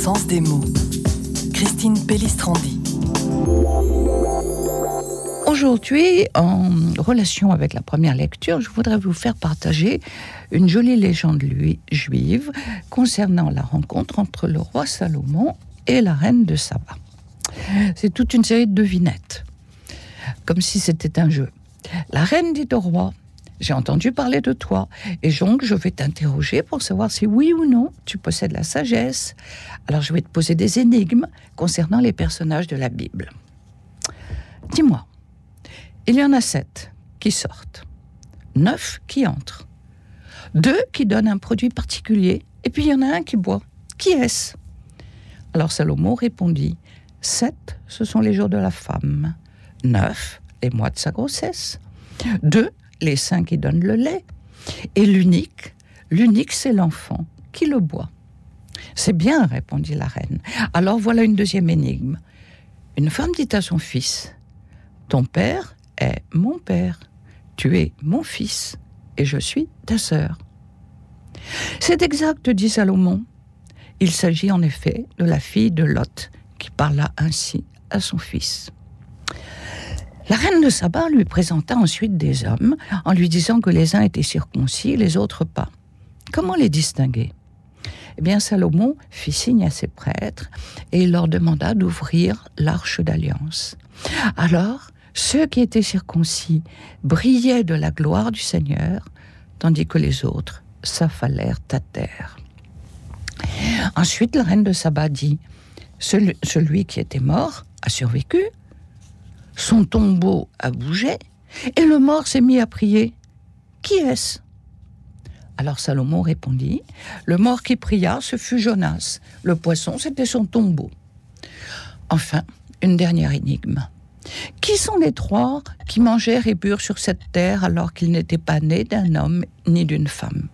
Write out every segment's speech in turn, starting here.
sens des mots. Christine Pellistrandi. Aujourd'hui, en relation avec la première lecture, je voudrais vous faire partager une jolie légende juive concernant la rencontre entre le roi Salomon et la reine de Saba. C'est toute une série de devinettes, comme si c'était un jeu. La reine dit au roi j'ai entendu parler de toi, et donc je vais t'interroger pour savoir si oui ou non tu possèdes la sagesse. Alors je vais te poser des énigmes concernant les personnages de la Bible. Dis-moi, il y en a sept qui sortent, neuf qui entrent, deux qui donnent un produit particulier, et puis il y en a un qui boit. Qui est-ce? Alors Salomon répondit, sept, ce sont les jours de la femme, neuf, les mois de sa grossesse, deux, les saints qui donnent le lait. Et l'unique, l'unique, c'est l'enfant qui le boit. C'est bien, répondit la reine. Alors voilà une deuxième énigme. Une femme dit à son fils, Ton père est mon père, tu es mon fils, et je suis ta sœur. C'est exact, dit Salomon. Il s'agit en effet de la fille de Lot, qui parla ainsi à son fils. La reine de Saba lui présenta ensuite des hommes en lui disant que les uns étaient circoncis, les autres pas. Comment les distinguer? Eh bien, Salomon fit signe à ses prêtres et leur demanda d'ouvrir l'arche d'alliance. Alors, ceux qui étaient circoncis brillaient de la gloire du Seigneur, tandis que les autres s'affalèrent à terre. Ensuite, la reine de Saba dit Celui qui était mort a survécu, son tombeau a bougé, et le mort s'est mis à prier. Qui est-ce? Alors Salomon répondit, Le mort qui pria, ce fut Jonas. Le poisson, c'était son tombeau. Enfin, une dernière énigme. Qui sont les trois qui mangèrent et burent sur cette terre alors qu'ils n'étaient pas nés d'un homme ni d'une femme?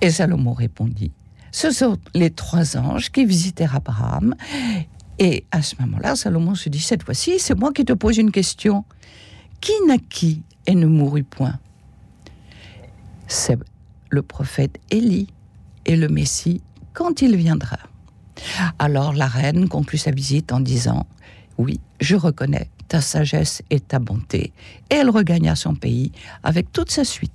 Et Salomon répondit, ce sont les trois anges qui visitèrent Abraham et à ce moment-là, Salomon se dit, cette fois-ci, c'est moi qui te pose une question. Qui naquit et ne mourut point? C'est le prophète Élie et le Messie quand il viendra. Alors la reine conclut sa visite en disant, oui, je reconnais ta sagesse et ta bonté. Et elle regagna son pays avec toute sa suite.